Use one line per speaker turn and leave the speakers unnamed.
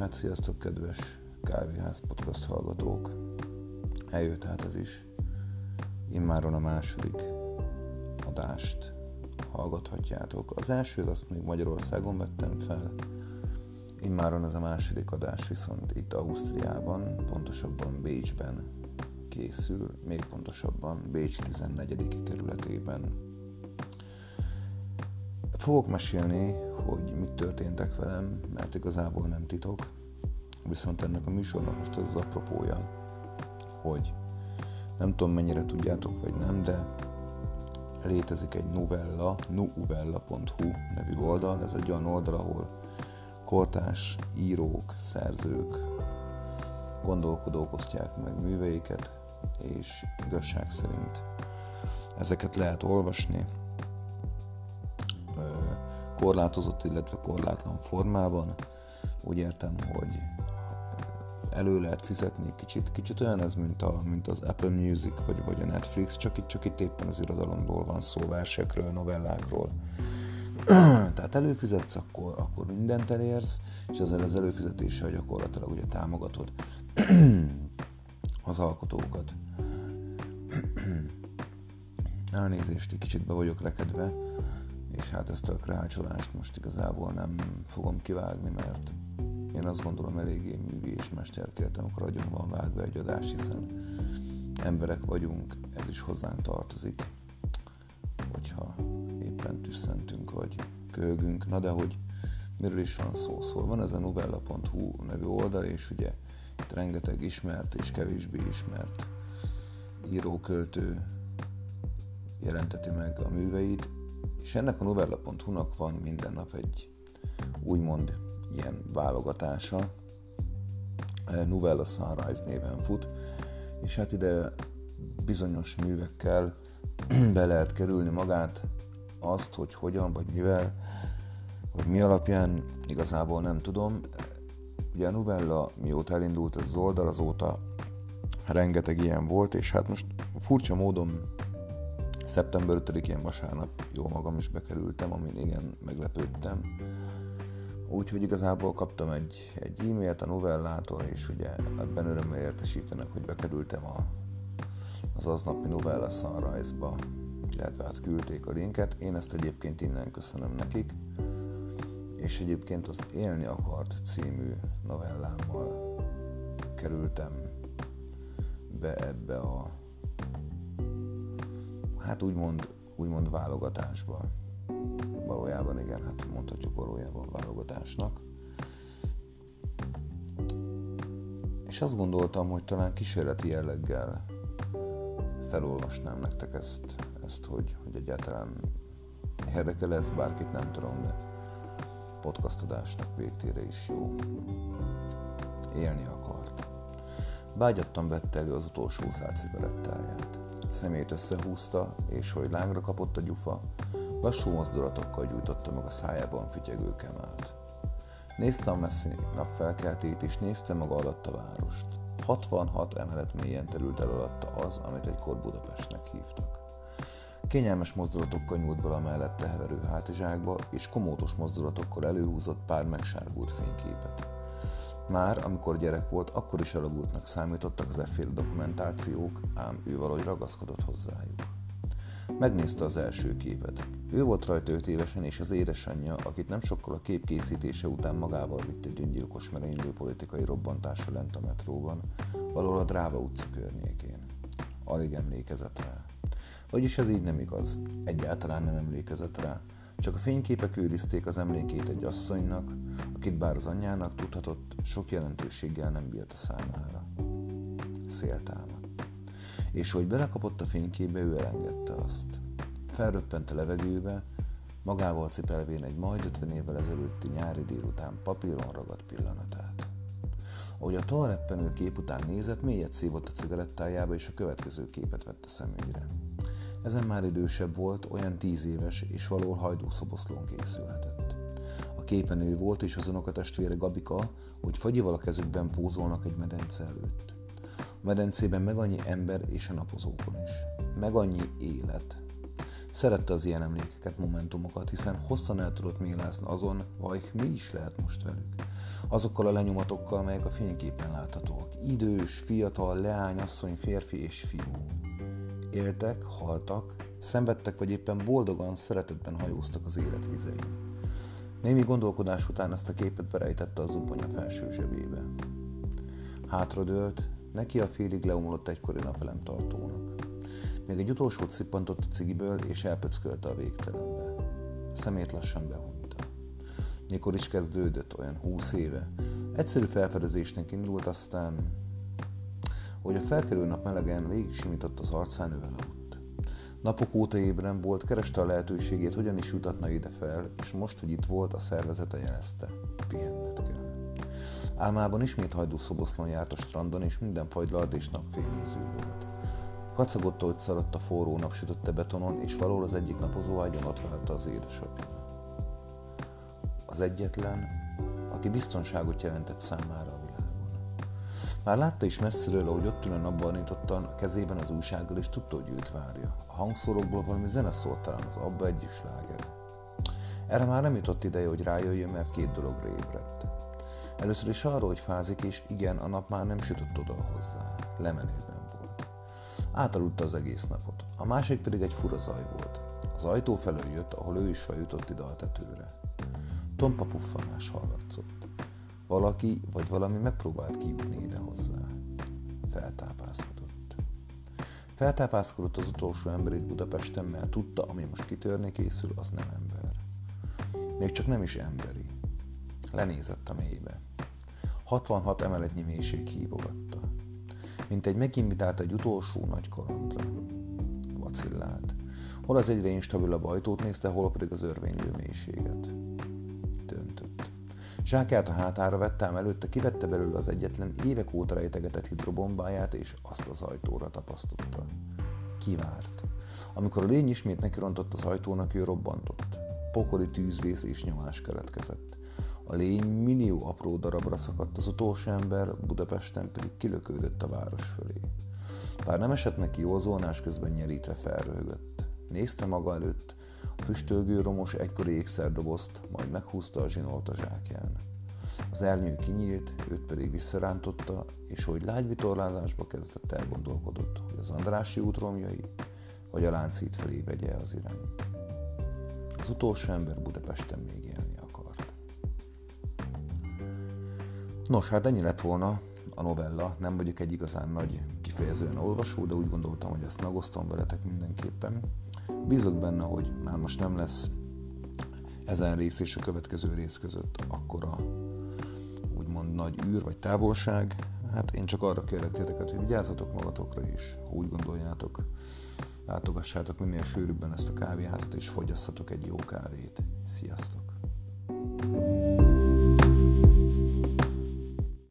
hát sziasztok, kedves Kávéház podcast hallgatók! Eljött hát ez is. Immáron a második adást hallgathatjátok. Az elsőt azt még Magyarországon vettem fel, immáron ez a második adás viszont itt Ausztriában, pontosabban Bécsben készül, még pontosabban Bécs 14. kerületében. Fogok mesélni, hogy mit történtek velem, mert igazából nem titok, viszont ennek a műsornak most az apropója, hogy nem tudom mennyire tudjátok vagy nem, de létezik egy novella, nuuvella.hu nevű oldal, ez egy olyan oldal, ahol kortás írók, szerzők, gondolkodók osztják meg műveiket, és igazság szerint ezeket lehet olvasni korlátozott, illetve korlátlan formában. Úgy értem, hogy elő lehet fizetni kicsit, kicsit olyan ez, mint, a, mint az Apple Music vagy, vagy a Netflix, csak itt, csak itt éppen az irodalomból van szó, versekről, novellákról. Tehát előfizetsz, akkor, akkor mindent elérsz, és ezzel az előfizetéssel gyakorlatilag ugye támogatod az alkotókat. Elnézést, egy kicsit be vagyok rekedve, és hát ezt a krácsolást most igazából nem fogom kivágni, mert én azt gondolom eléggé művi és mesterkéltem, akkor agyon van vágva egy adás, hiszen emberek vagyunk, ez is hozzánk tartozik, hogyha éppen tüsszentünk, vagy köhögünk. Na de hogy miről is van szó? Szóval van ez a novella.hu nevű oldal, és ugye itt rengeteg ismert és kevésbé ismert íróköltő jelenteti meg a műveit, és ennek a novella.hu-nak van minden nap egy úgymond ilyen válogatása, Novella Sunrise néven fut, és hát ide bizonyos művekkel be lehet kerülni magát, azt, hogy hogyan, vagy mivel, vagy mi alapján, igazából nem tudom. Ugye a novella, mióta elindult ez az oldal, azóta rengeteg ilyen volt, és hát most furcsa módon szeptember 5-én vasárnap jó magam is bekerültem, amin igen meglepődtem. Úgyhogy igazából kaptam egy, egy e-mailt a novellától, és ugye ebben örömmel értesítenek, hogy bekerültem a, az aznapi novella Sunrise-ba, illetve hát küldték a linket. Én ezt egyébként innen köszönöm nekik, és egyébként az Élni akart című novellámmal kerültem be ebbe a hát úgymond, úgymond válogatásba. Valójában igen, hát mondhatjuk valójában válogatásnak. És azt gondoltam, hogy talán kísérleti jelleggel felolvasnám nektek ezt, ezt hogy, hogy egyáltalán érdekel lesz bárkit, nem tudom, de podcastadásnak végtére is jó. Élni akart. Bágyattan vette elő az utolsó száz cigarettáját szemét összehúzta, és hogy lángra kapott a gyufa, lassú mozdulatokkal gyújtotta meg a szájában fityegő kemelt. Nézte a messzi napfelkeltét, és nézte maga alatt a várost. 66 emelet mélyen terült el alatta az, amit egykor Budapestnek hívtak. Kényelmes mozdulatokkal nyúlt bele a mellette heverő hátizsákba, és komótos mozdulatokkal előhúzott pár megsárgult fényképet. Már, amikor gyerek volt, akkor is elavultnak számítottak az efféle dokumentációk, ám ő valahogy ragaszkodott hozzájuk. Megnézte az első képet. Ő volt rajta öt évesen, és az édesanyja, akit nem sokkal a kép készítése után magával vitt egy öngyilkos merénylő politikai robbantásra lent a metróban, valahol a Dráva utca környékén. Alig emlékezett rá. Vagyis ez így nem igaz. Egyáltalán nem emlékezett rá, csak a fényképek őrizték az emlékét egy asszonynak, akit bár az anyjának tudhatott, sok jelentőséggel nem bírt a számára. Szél támadt. És hogy belekapott a fényképbe, ő elengedte azt. Felröppent a levegőbe, magával cipelvén egy majd 50 évvel ezelőtti nyári délután papíron ragadt pillanatát. Ahogy a toaleppenő kép után nézett, mélyet szívott a cigarettájába, és a következő képet vette szemügyre. Ezen már idősebb volt, olyan tíz éves, és valahol hajdúszoboszlón készülhetett. A képen ő volt, és az unokatestvére Gabika, hogy fagyival a kezükben pózolnak egy medence előtt. A medencében meg annyi ember és a napozókon is. Meg annyi élet. Szerette az ilyen emlékeket, momentumokat, hiszen hosszan el tudott mélászni azon, vagy mi is lehet most velük. Azokkal a lenyomatokkal, melyek a fényképen láthatóak. Idős, fiatal, leány, asszony, férfi és fiú. Éltek, haltak, szenvedtek, vagy éppen boldogan, szeretetben hajóztak az élet vizein. Némi gondolkodás után ezt a képet berejtette a zubonya felső zsebébe. Hátradőlt, neki a félig leomlott egykori napelem tartónak. Még egy utolsót szippantott a cigiből, és elpöckölte a végtelenbe. Szemét lassan behunyta. Mikor is kezdődött, olyan húsz éve. Egyszerű felfedezésnek indult, aztán, hogy a felkerül nap melegen végig simított az arcán, ő elaludt. Napok óta ébren volt, kereste a lehetőségét, hogyan is jutatna ide fel, és most, hogy itt volt, a szervezete jelezte. Pihenned kell. Álmában ismét hajdúszoboszlon járt a strandon, és minden fagylalt és napfényéző volt. Kacagott, hogy szaladt a forró nap sütötte betonon, és valahol az egyik napozó ágyon ott várta az édesapja. Az egyetlen, aki biztonságot jelentett számára a világon. Már látta is messziről, ahogy ott ül a napbarnítottan, a kezében az újsággal, és tudta, hogy őt várja. A hangszórokból valami zene szólt talán az abba egy is láger. Erre már nem jutott ideje, hogy rájöjjön, mert két dologra ébredt. Először is arról, hogy fázik, és igen, a nap már nem sütött oda hozzá. Lemenőben volt. Átaludta az egész napot. A másik pedig egy fura zaj volt. Az ajtó felől jött, ahol ő is feljutott ide a tetőre. Tompa puffanás hallatszott. Valaki vagy valami megpróbált kijutni ide hozzá. Feltápászkodott. Feltápászkodott az utolsó ember itt Budapesten, mert tudta, ami most kitörni készül, az nem ember. Még csak nem is emberi. Lenézett a mélybe. 66 emeletnyi mélység hívogatta. Mint egy meginvitált egy utolsó nagy kalandra. Vacillált. Hol az egyre instabilabb ajtót nézte, hol pedig az örvénylő mélységet. Döntött. Zsákját a hátára vette, ám előtte kivette belőle az egyetlen évek óta rejtegetett hidrobombáját, és azt az ajtóra tapasztotta. Kivárt. Amikor a lény ismét nekirontott az ajtónak, ő robbantott. Pokoli tűzvész és nyomás keletkezett. A lény millió apró darabra szakadt, az utolsó ember Budapesten pedig kilökődött a város fölé. Bár nem esett neki jól, zónás közben nyerítve felröhögött. Nézte maga előtt, a füstölgő romos egykori ékszerdobozt, majd meghúzta a zsinolt a zsákján. Az ernyő kinyílt, őt pedig visszarántotta, és hogy lágy vitorlázásba kezdett elgondolkodott, hogy az Andrási út romjai, vagy a Láncít felé vegye az irányt. Az utolsó ember Budapesten még élni Nos, hát ennyi lett volna a novella. Nem vagyok egy igazán nagy kifejezően olvasó, de úgy gondoltam, hogy ezt megosztom veletek mindenképpen. Bízok benne, hogy már most nem lesz ezen rész és a következő rész között akkora úgymond nagy űr vagy távolság. Hát én csak arra kérlek titeket, hogy vigyázzatok magatokra is, úgy gondoljátok, látogassátok minél sűrűbben ezt a kávéházat, és fogyasszatok egy jó kávét. Sziasztok! thank you